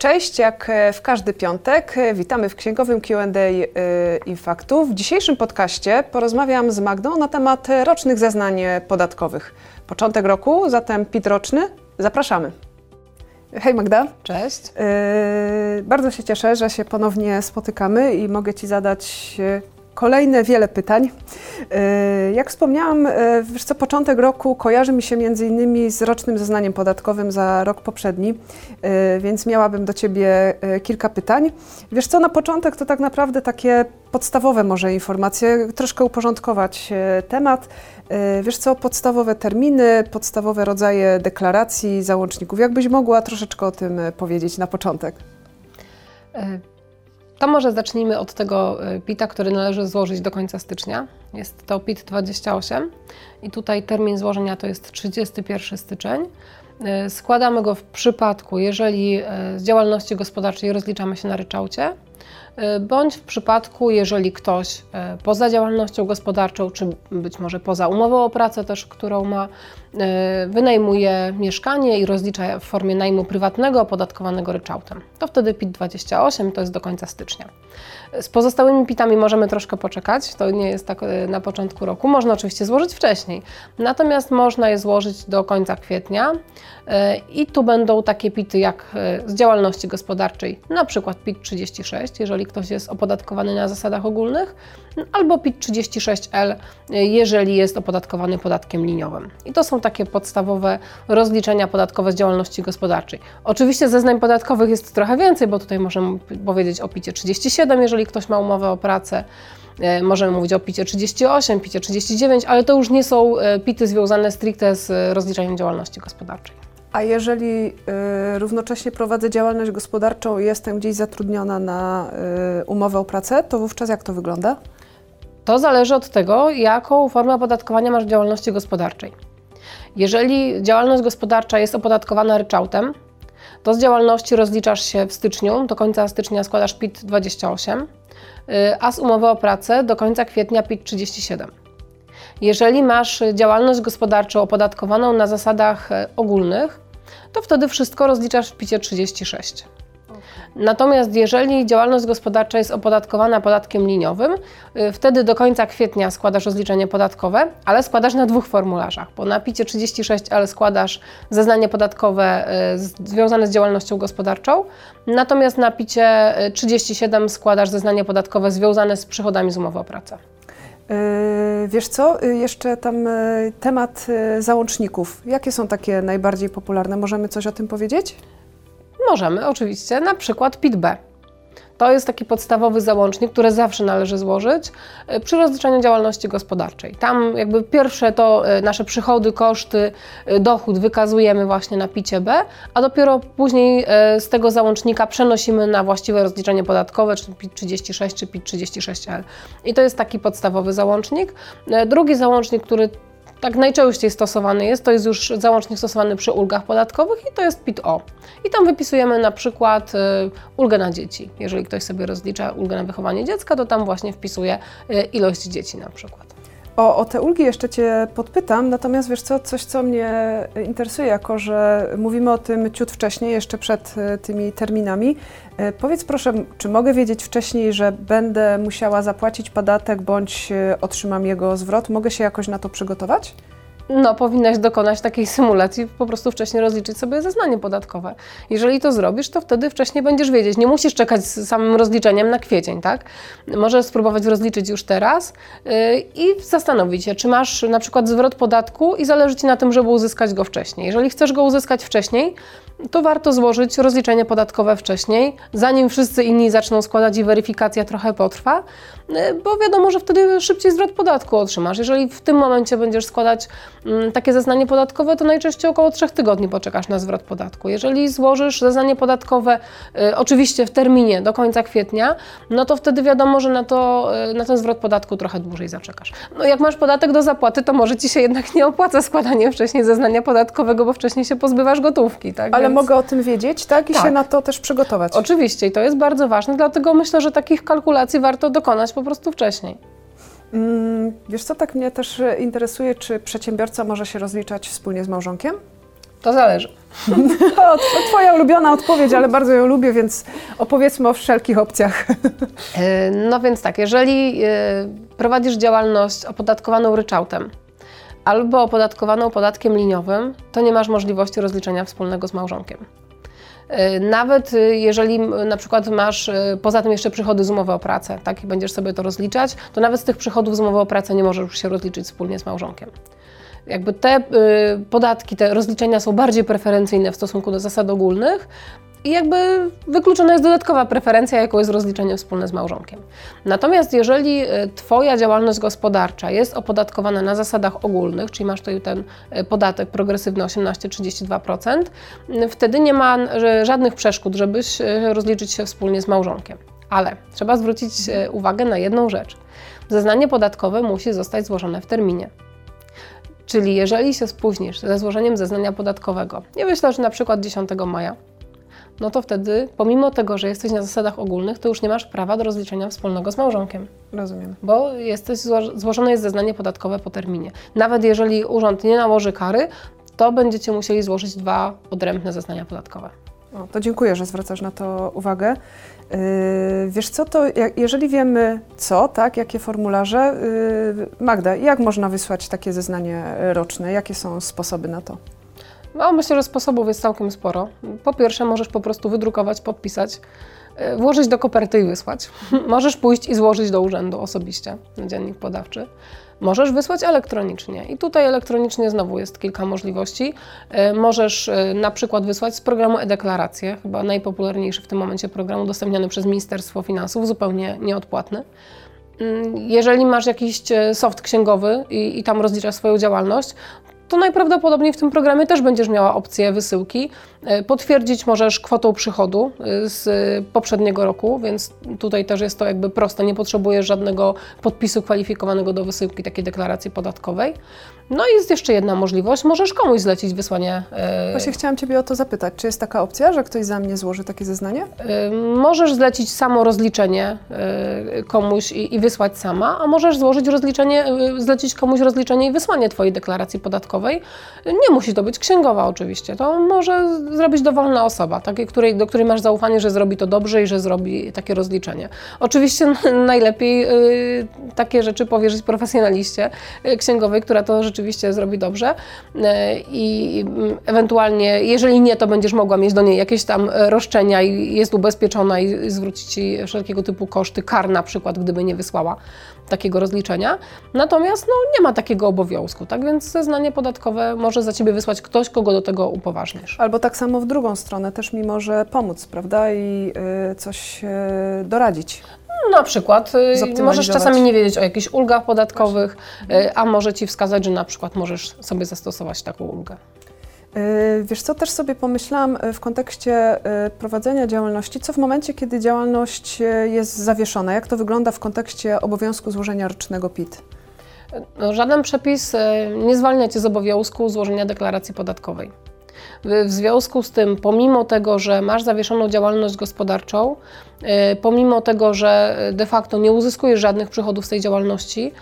Cześć, jak w każdy piątek witamy w księgowym Q&A Infaktu. W dzisiejszym podcaście porozmawiam z Magdą na temat rocznych zeznań podatkowych. Początek roku, zatem PIT roczny. Zapraszamy. Hej Magda. Cześć. Bardzo się cieszę, że się ponownie spotykamy i mogę Ci zadać kolejne wiele pytań. E, jak wspomniałam, e, wiesz co, początek roku kojarzy mi się między innymi z rocznym zeznaniem podatkowym za rok poprzedni, e, więc miałabym do Ciebie kilka pytań. Wiesz co, na początek to tak naprawdę takie podstawowe może informacje, troszkę uporządkować temat. Wiesz co, podstawowe terminy, podstawowe rodzaje deklaracji, załączników. Jakbyś mogła troszeczkę o tym powiedzieć na początek? To może zacznijmy od tego y, PIT-a, który należy złożyć do końca stycznia. Jest to PIT 28 i tutaj termin złożenia to jest 31 styczeń. Y, składamy go w przypadku, jeżeli y, z działalności gospodarczej rozliczamy się na ryczałcie, bądź w przypadku, jeżeli ktoś poza działalnością gospodarczą, czy być może poza umową o pracę też, którą ma, wynajmuje mieszkanie i rozlicza w formie najmu prywatnego opodatkowanego ryczałtem. To wtedy PIT 28 to jest do końca stycznia. Z pozostałymi pitami możemy troszkę poczekać, to nie jest tak e, na początku roku. Można oczywiście złożyć wcześniej, natomiast można je złożyć do końca kwietnia e, i tu będą takie pity jak e, z działalności gospodarczej, na przykład PIT 36, jeżeli ktoś jest opodatkowany na zasadach ogólnych, albo PIT 36L, jeżeli jest opodatkowany podatkiem liniowym. I to są takie podstawowe rozliczenia podatkowe z działalności gospodarczej. Oczywiście zeznań podatkowych jest trochę więcej, bo tutaj możemy powiedzieć o PIT 37, jeżeli ktoś ma umowę o pracę. E, możemy mówić o picie 38, picie 39, ale to już nie są e, pity związane stricte z rozliczeniem działalności gospodarczej. A jeżeli y, równocześnie prowadzę działalność gospodarczą i jestem gdzieś zatrudniona na y, umowę o pracę, to wówczas jak to wygląda? To zależy od tego, jaką formę opodatkowania masz w działalności gospodarczej. Jeżeli działalność gospodarcza jest opodatkowana ryczałtem, to z działalności rozliczasz się w styczniu, do końca stycznia składasz PIT 28, y, a z umowy o pracę do końca kwietnia PIT 37. Jeżeli masz działalność gospodarczą opodatkowaną na zasadach e, ogólnych, to wtedy wszystko rozliczasz w PIT 36. Natomiast jeżeli działalność gospodarcza jest opodatkowana podatkiem liniowym, y, wtedy do końca kwietnia składasz rozliczenie podatkowe, ale składasz na dwóch formularzach, bo na PIT 36L składasz zeznanie podatkowe y, związane z działalnością gospodarczą, natomiast na PIT 37 składasz zeznanie podatkowe związane z przychodami z umowy o pracę. Y, wiesz co, jeszcze tam temat załączników. Jakie są takie najbardziej popularne? Możemy coś o tym powiedzieć? Możemy, oczywiście, na przykład PIT-B. To jest taki podstawowy załącznik, który zawsze należy złożyć e, przy rozliczaniu działalności gospodarczej. Tam jakby pierwsze to e, nasze przychody, koszty, e, dochód wykazujemy właśnie na picie B, a dopiero później z tego załącznika przenosimy na właściwe rozliczenie podatkowe, czy PIT 36, czy PIT 36L. I to jest taki podstawowy załącznik. Drugi załącznik, który tak najczęściej stosowany jest, to jest już załącznik stosowany przy ulgach podatkowych i to jest PIT-O. I tam wypisujemy na przykład y, ulgę na dzieci. Jeżeli ktoś sobie rozlicza ulgę na wychowanie dziecka, to tam właśnie wpisuje y, ilość dzieci na przykład. O, o te ulgi jeszcze Cię podpytam, natomiast wiesz co, coś co mnie interesuje, jako że mówimy o tym ciut wcześniej, jeszcze przed e, tymi terminami. E, powiedz proszę, czy mogę wiedzieć wcześniej, że będę musiała zapłacić podatek bądź e, otrzymam jego zwrot? Mogę się jakoś na to przygotować? No, powinnaś dokonać takiej symulacji, po prostu wcześniej rozliczyć sobie zeznanie podatkowe. Jeżeli to zrobisz, to wtedy wcześniej będziesz wiedzieć. Nie musisz czekać z samym rozliczeniem na kwiecień, tak? Możesz spróbować rozliczyć już teraz yy, i zastanowić się, czy masz na przykład zwrot podatku i zależy Ci na tym, żeby uzyskać go wcześniej. Jeżeli chcesz go uzyskać wcześniej, to warto złożyć rozliczenie podatkowe wcześniej, zanim wszyscy inni zaczną składać i weryfikacja trochę potrwa, y, bo wiadomo, że wtedy szybciej zwrot podatku otrzymasz. Jeżeli w tym momencie będziesz składać mm, takie zeznanie podatkowe, to najczęściej około 3 tygodni poczekasz na zwrot podatku. Jeżeli złożysz zeznanie podatkowe y, oczywiście w terminie do końca kwietnia, no to wtedy wiadomo, że na, to, y, na ten zwrot podatku trochę dłużej zaczekasz. No jak masz podatek do zapłaty, to może Ci się jednak nie opłaca składanie wcześniej zeznania podatkowego, bo wcześniej się pozbywasz gotówki. Tak? Ale mogę o tym wiedzieć, tak? I tak. się na to też przygotować. Oczywiście i to jest bardzo ważne, dlatego myślę, że takich kalkulacji warto dokonać po prostu wcześniej. Mm, wiesz co, tak mnie też interesuje, czy przedsiębiorca może się rozliczać wspólnie z małżonkiem? To zależy. O, to twoja ulubiona odpowiedź, ale bardzo ją lubię, więc opowiedzmy o wszelkich opcjach. E, No więc tak, jeżeli e, prowadzisz działalność opodatkowaną ryczałtem albo opodatkowaną podatkiem liniowym, to nie masz możliwości rozliczenia wspólnego z małżonkiem. E, Nawet e, jeżeli na przykład masz e, poza tym jeszcze przychody z umowy o pracę, tak, i będziesz sobie to rozliczać, to nawet z tych przychodów z umowy o pracę nie możesz się rozliczyć wspólnie z małżonkiem. Jakby te y, podatki, te rozliczenia są bardziej preferencyjne w stosunku do zasad ogólnych i jakby wykluczona jest dodatkowa preferencja, jaką jest rozliczenie wspólne z małżonkiem. Natomiast jeżeli y, Twoja działalność gospodarcza jest opodatkowana na zasadach ogólnych, czyli masz tutaj ten y, podatek progresywny 18-32%, y, wtedy nie ma żadnych przeszkód, żebyś y, rozliczyć się wspólnie z małżonkiem. Ale trzeba zwrócić uwagę na jedną rzecz. Zeznanie podatkowe musi zostać złożone w terminie. Czyli jeżeli się spóźnisz ze złożeniem zeznania podatkowego, nie wyślesz na przykład 10 maja, no to wtedy, pomimo tego, że jesteś na zasadach ogólnych, to już nie masz prawa do rozliczenia wspólnego z małżonkiem, Rozumiem. bo jesteś, zło- złożone jest zeznanie podatkowe po terminie. Nawet jeżeli urząd nie nałoży kary, to będziecie musieli złożyć dwa odrębne zeznania podatkowe. O, to dziękuję, że zwracasz na to uwagę. Yy, wiesz co, to jak, jeżeli wiemy co, tak, jakie formularze, yy, Magda, jak można wysłać takie zeznanie roczne? Jakie są sposoby na to? No, myślę, że sposobów jest całkiem sporo. Po pierwsze, możesz po prostu wydrukować, podpisać, e, włożyć do koperty i wysłać. możesz pójść i złożyć do urzędu osobiście na dziennik podawczy. Możesz wysłać elektronicznie i tutaj elektronicznie znowu jest kilka możliwości. E, Możesz e, na przykład wysłać z programu e-deklaracje, chyba najpopularniejszy w tym momencie program udostępniany przez Ministerstwo Finansów, zupełnie nieodpłatny. Mm, Jeżeli masz jakiś soft księgowy i, i tam rozliczasz swoją działalność, to najprawdopodobniej w tym programie też będziesz miała opcję wysyłki. E, Potwierdzić możesz kwotą przychodu e, z poprzedniego roku, więc tutaj też jest to jakby proste. Nie potrzebujesz żadnego podpisu kwalifikowanego do wysyłki takiej deklaracji podatkowej. No i jest jeszcze jedna możliwość. Możesz komuś zlecić wysłanie. e, Właśnie chciałam Ciebie o to zapytać. Czy jest taka opcja, że ktoś za mnie złoży takie zeznanie? Możesz zlecić samo rozliczenie komuś i, i wysłać sama, a możesz złożyć rozliczenie, zlecić komuś rozliczenie i wysłanie Twojej deklaracji podatkowej. Nie musi to być księgowa oczywiście, to może zrobić dowolna osoba, takiej, której, do której masz zaufanie, że zrobi to dobrze i że zrobi takie rozliczenie. Oczywiście najlepiej y, takie rzeczy powierzyć profesjonaliście y, księgowej, która to rzeczywiście zrobi dobrze y, i mm, ewentualnie, jeżeli nie, to będziesz mogła mieć do niej jakieś tam roszczenia i jest ubezpieczona i zwróci Ci wszelkiego typu koszty, kar na przykład, gdyby nie wysłała takiego rozliczenia. Natomiast no, nie ma takiego obowiązku, tak więc zeznanie podatkowe może za Ciebie wysłać ktoś, kogo do tego upoważnisz. Albo tak samo w drugą stronę też mi może pomóc, prawda? I y, coś y, doradzić. Na przykład y, możesz czasami nie wiedzieć o jakichś ulgach podatkowych, y, a może Ci wskazać, że na przykład możesz sobie zastosować taką ulgę. Wiesz co, też sobie pomyślałam w kontekście prowadzenia działalności, co w momencie, kiedy działalność jest zawieszona, jak to wygląda w kontekście obowiązku złożenia rocznego PIT? No, żaden przepis e, nie zwalnia Cię z obowiązku złożenia deklaracji podatkowej. W związku z tym, pomimo tego, że masz zawieszoną działalność gospodarczą, e, pomimo tego, że de facto nie uzyskujesz żadnych przychodów z tej działalności,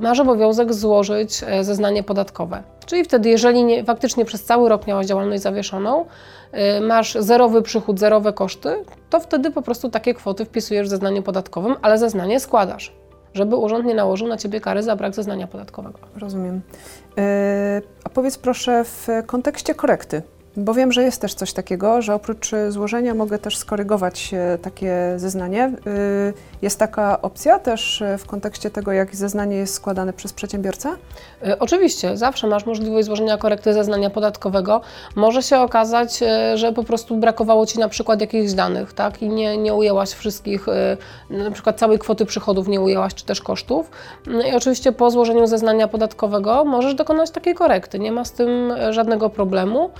masz obowiązek złożyć e, zeznanie podatkowe. Czyli wtedy, jeżeli nie, faktycznie przez cały rok miałaś działalność zawieszoną, masz zerowy przychód, zerowe koszty, to wtedy po prostu takie kwoty wpisujesz w zeznaniu podatkowym, ale zeznanie składasz, żeby urząd nie nałożył na Ciebie kary za brak zeznania podatkowego. Rozumiem. Y, A powiedz proszę w kontekście korekty, bo wiem, że jest też coś takiego, że oprócz y, złożenia mogę też skorygować y, takie zeznanie. Y, Jest taka opcja też w kontekście tego, jak zeznanie jest składane przez przedsiębiorcę? Oczywiście, zawsze masz możliwość złożenia korekty zeznania podatkowego. Może się okazać, że po prostu brakowało Ci na przykład jakichś danych, tak? I nie, nie ujęłaś wszystkich, na przykład całej kwoty przychodów nie ujęłaś, czy też kosztów. Y, I oczywiście po złożeniu zeznania podatkowego możesz dokonać takiej korekty. Nie ma z tym żadnego problemu.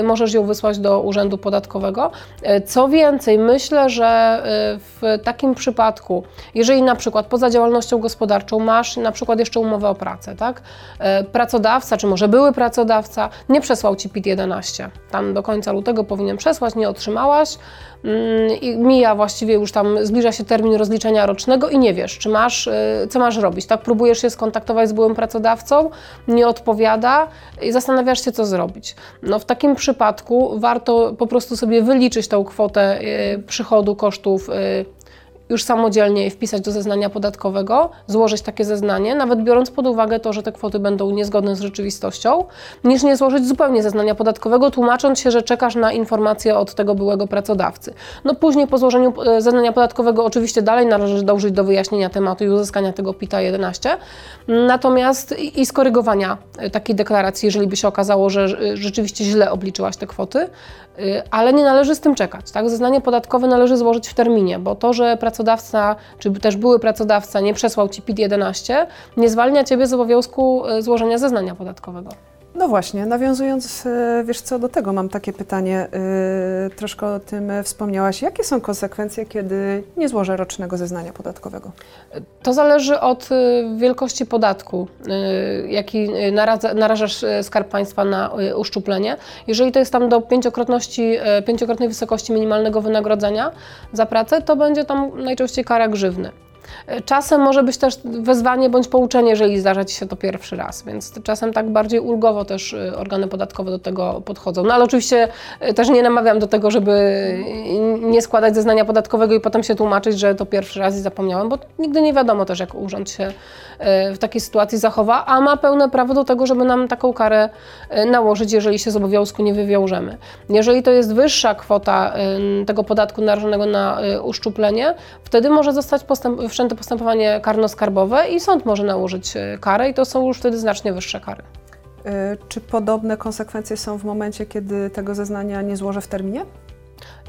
Y, Możesz ją wysłać do Urzędu Podatkowego. Y, Co więcej, myślę, że y, w takim przypadku, jeżeli na przykład poza działalnością gospodarczą masz na przykład jeszcze umowę o pracę, tak? Pracodawca, czy może były pracodawca, nie przesłał Ci PIT-11. Tam do końca lutego powinien przesłać, nie otrzymałaś, mm, i mija właściwie już tam, zbliża się termin rozliczenia rocznego i nie wiesz, czy masz, co masz robić, tak? Próbujesz się skontaktować z byłym pracodawcą, nie odpowiada i zastanawiasz się, co zrobić. No w takim przypadku warto po prostu sobie wyliczyć tą kwotę y, przychodu, kosztów, y, już samodzielnie wpisać do zeznania podatkowego, złożyć takie zeznanie, nawet biorąc pod uwagę to, że te kwoty będą niezgodne z rzeczywistością, niż nie złożyć zupełnie zeznania podatkowego, tłumacząc się, że czekasz na informację od tego byłego pracodawcy. No później po złożeniu e, zeznania podatkowego oczywiście dalej należy dążyć do wyjaśnienia tematu i uzyskania tego PITA 11, natomiast i, skorygowania e, takiej deklaracji, jeżeli by się okazało, że rzeczywiście źle obliczyłaś te kwoty, ale nie należy z tym czekać. Tak? Zeznanie podatkowe należy złożyć w terminie, bo to, że pracodawca czy też były pracodawca nie przesłał Ci PIT-11, nie zwalnia Ciebie z obowiązku e, złożenia zeznania podatkowego. No właśnie, nawiązując, e, wiesz co, do tego mam takie pytanie, yy, troszkę o tym wspomniałaś. Jakie są konsekwencje, kiedy nie złożę rocznego zeznania podatkowego? To zależy od wielkości podatku, jaki narażasz Skarb Państwa na uszczuplenie. Jeżeli to jest tam do pięciokrotności, pięciokrotnej wysokości minimalnego wynagrodzenia za pracę, to będzie tam najczęściej kara grzywny. Czasem może być też wezwanie bądź pouczenie, jeżeli zdarza Ci się to pierwszy raz, więc czasem tak bardziej ulgowo też y, organy podatkowe do tego podchodzą. No ale oczywiście y, też nie namawiam do tego, żeby nie składać zeznania podatkowego i potem się tłumaczyć, że to pierwszy raz i zapomniałem, bo nigdy nie wiadomo też, jak urząd się w takiej sytuacji zachowa, a ma pełne prawo do tego, żeby nam taką karę nałożyć, jeżeli się z obowiązku nie wywiążemy. Jeżeli to jest wyższa kwota tego podatku narażonego na uszczuplenie, wtedy może zostać postęp wszczęte postępowanie karno-skarbowe i sąd może nałożyć e, karę i to są już wtedy znacznie wyższe kary. E, czy podobne konsekwencje są w momencie, kiedy tego zeznania nie złożę w terminie?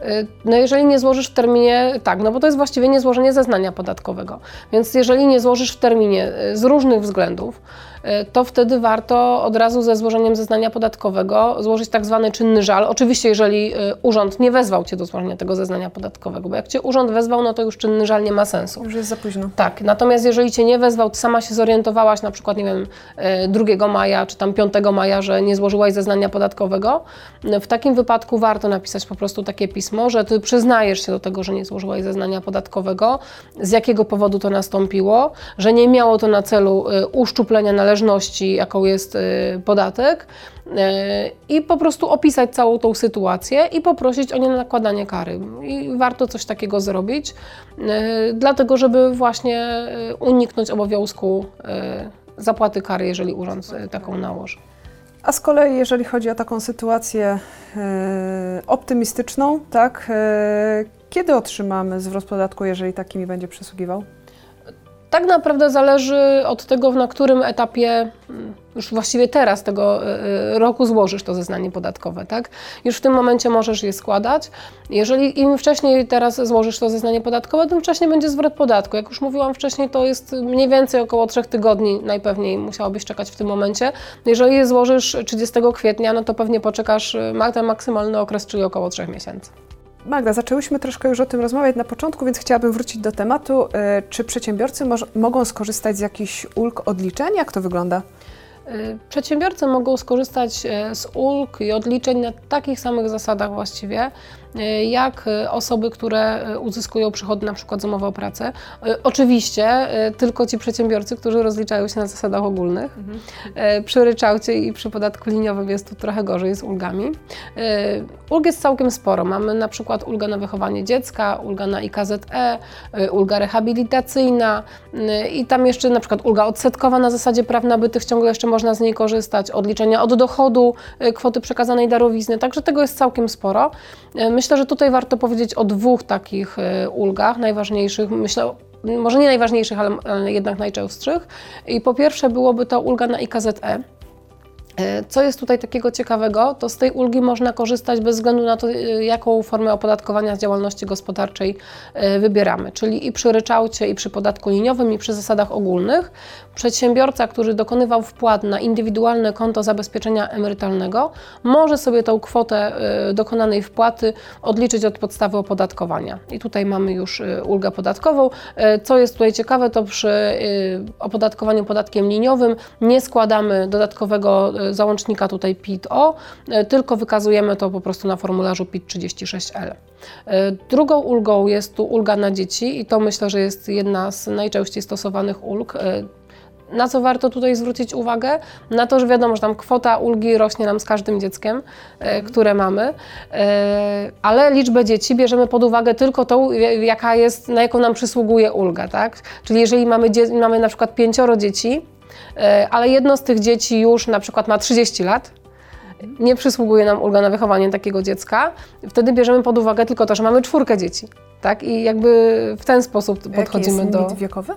E, no jeżeli nie złożysz w terminie, tak, no bo to jest właściwie niezłożenie zeznania podatkowego. Więc jeżeli nie złożysz w terminie z różnych względów, E, to wtedy warto od razu ze złożeniem zeznania podatkowego złożyć tak zwany czynny żal. Oczywiście, jeżeli urząd nie wezwał Cię do złożenia tego zeznania podatkowego, bo jak Cię urząd wezwał, no to już czynny żal nie ma sensu. Już jest za późno. Tak, natomiast jeżeli Cię nie wezwał, sama się zorientowałaś na przykład, nie wiem, 2 e, maja czy tam 5 maja, że nie złożyłaś zeznania podatkowego, w takim wypadku warto napisać po prostu takie pismo, że Ty przyznajesz się do tego, że nie złożyłaś zeznania podatkowego, z jakiego powodu to nastąpiło, że nie miało to na celu uszczuplenia należności jaką jest y, podatek, y, i po prostu opisać całą tą sytuację i poprosić o nienakładanie kary. I warto coś takiego zrobić, y, dlatego żeby właśnie uniknąć obowiązku zapłaty kary, jeżeli urząd taką nałoży. A z kolei, jeżeli chodzi o taką sytuację optymistyczną, tak, kiedy otrzymamy zwrot podatku, jeżeli taki mi będzie przysługiwał? Tak naprawdę zależy od tego, na którym etapie, mm, już właściwie teraz tego y, y, roku złożysz to zeznanie podatkowe, tak? Już w tym momencie możesz je składać. Jeżeli im wcześniej teraz złożysz to zeznanie podatkowe, tym wcześniej będzie zwrot podatku. Jak już mówiłam wcześniej, to jest mniej więcej około 3 tygodni najpewniej musiałabyś czekać w tym momencie. Jeżeli je złożysz 30 kwietnia, no to pewnie poczekasz y, ten maksymalny okres, czyli około 3 miesięcy. Magda, zaczęłyśmy troszkę już o tym rozmawiać na początku, więc chciałabym wrócić do tematu. E, czy przedsiębiorcy mogą skorzystać z jakichś ulg odliczeń? Jak to wygląda? E, przedsiębiorcy mogą skorzystać e, z ulg i odliczeń na takich samych zasadach właściwie, jak e, osoby, które e, uzyskują przychody na przykład z umowy o pracę. Oczywiście tylko ci przedsiębiorcy, którzy rozliczają się na zasadach ogólnych. Mhm. Przy ryczałcie i przy podatku liniowym jest tu trochę gorzej z ulgami. Ulg jest całkiem sporo. Mamy na przykład ulgę na wychowanie dziecka, ulga na IKZE, ulga rehabilitacyjna i tam jeszcze na przykład ulga odsetkowa na zasadzie praw nabytych, ciągle jeszcze można z niej korzystać, odliczenia od dochodu, kwoty przekazanej darowizny, także tego jest całkiem sporo. Myślę, że tutaj warto powiedzieć o dwóch takich e, ulgach najważniejszych. Myślę, może nie najważniejszych, ale jednak najczęstszych. I po pierwsze byłoby to ulga na IKZE. E, co jest tutaj takiego ciekawego, to z tej ulgi można korzystać bez względu na to, e, jaką formę opodatkowania z działalności gospodarczej wybieramy. Czyli i przy ryczałcie, i przy podatku liniowym, i przy zasadach ogólnych Przedsiębiorca, który dokonywał wpłat na indywidualne konto zabezpieczenia emerytalnego, może sobie tą kwotę dokonanej wpłaty odliczyć od podstawy opodatkowania. I tutaj mamy już ulgę podatkową. Co jest tutaj ciekawe, to przy opodatkowaniu podatkiem liniowym nie składamy dodatkowego załącznika tutaj PIT-O, y, tylko wykazujemy to po prostu na formularzu PIT-36L. Y, Drugą ulgą jest tu ulga na dzieci i to myślę, że jest jedna z najczęściej stosowanych ulg. Y, Na co warto tutaj zwrócić uwagę? Na to, że wiadomo, że tam kwota ulgi rośnie nam z każdym dzieckiem, e, które mamy, e, ale liczbę dzieci bierzemy pod uwagę tylko tą, jaka jest, na jaką nam przysługuje ulga, tak? Czyli jeżeli mamy, mamy na przykład pięcioro dzieci, e, ale jedno z tych dzieci już na przykład ma 30 lat, nie przysługuje nam ulga na wychowanie takiego dziecka, wtedy bierzemy pod uwagę tylko to, że mamy czwórkę dzieci, tak? I jakby w ten sposób podchodzimy Jaki jest do... limit wiekowy?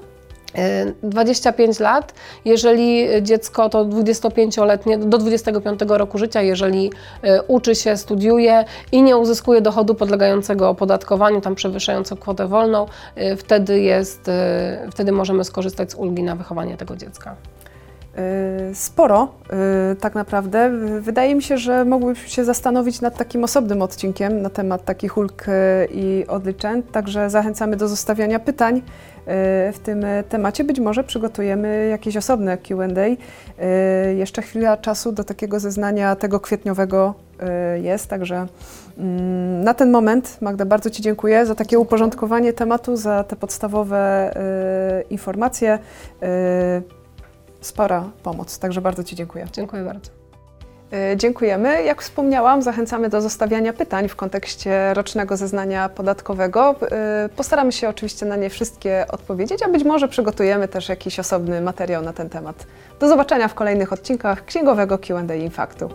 E, 25 lat, jeżeli dziecko to 25-letnie, do 25 roku życia, jeżeli e, uczy się, studiuje i nie uzyskuje dochodu podlegającego opodatkowaniu, tam przewyższającego kwotę wolną, e, wtedy, jest, e, wtedy możemy skorzystać z ulgi na wychowanie tego dziecka. Y, Sporo y, tak naprawdę. Wydaje mi się, że mogłybyśmy się zastanowić nad takim osobnym odcinkiem na temat takich ulg y, i odliczeń, także zachęcamy do zostawiania pytań w tym temacie. Być może przygotujemy jakieś osobne Q&A. Jeszcze chwila czasu do takiego zeznania tego kwietniowego jest, także mm, na ten moment Magda bardzo Ci dziękuję za takie uporządkowanie tematu, za te podstawowe informacje. Spora pomoc, także bardzo Ci dziękuję. Dziękuję bardzo. Y, Dziękujemy. Jak wspomniałam, zachęcamy do zostawiania pytań w kontekście rocznego zeznania podatkowego. Y, Postaramy się oczywiście na nie wszystkie odpowiedzieć, a być może przygotujemy też jakiś osobny materiał na ten temat. Do zobaczenia w kolejnych odcinkach Księgowego Q&A Infaktu.